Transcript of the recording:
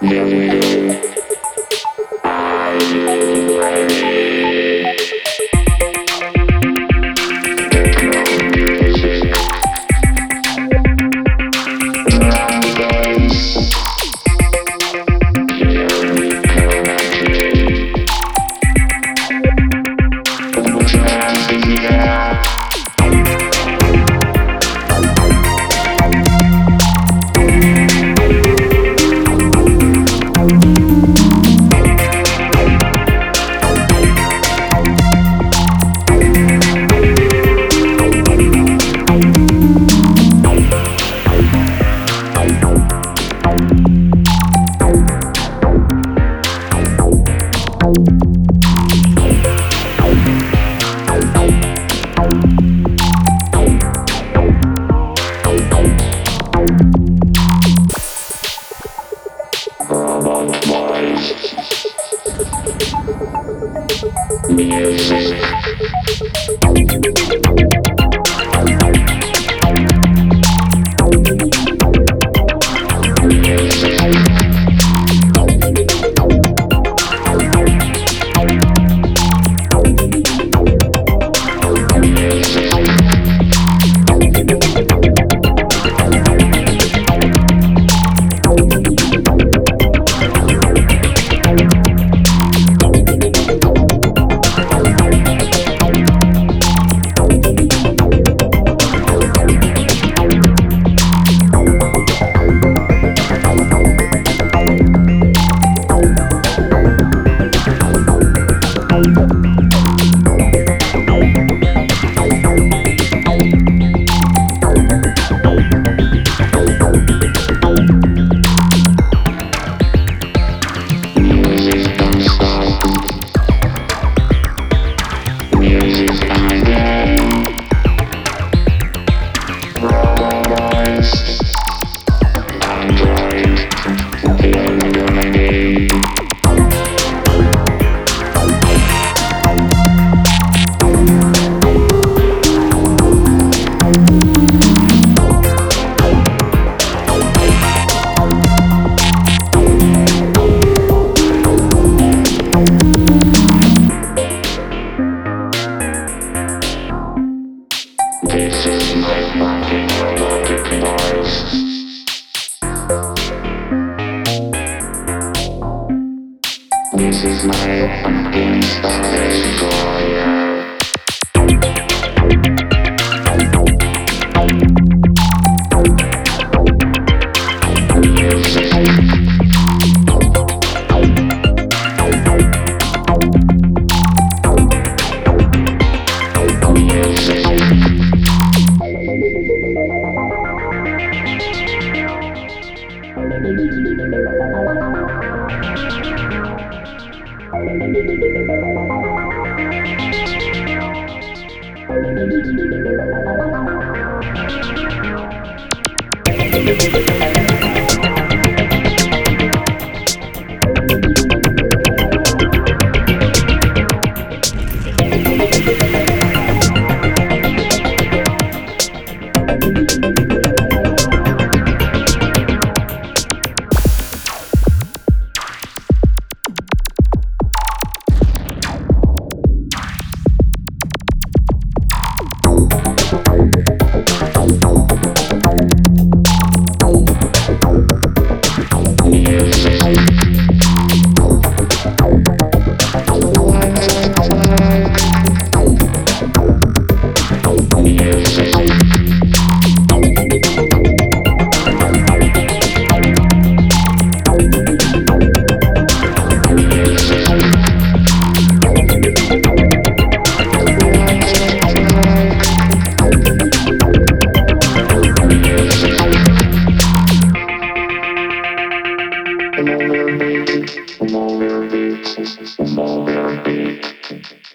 Meu Deus. music. This my Instagram Hallelujah. Thank you. Thank you.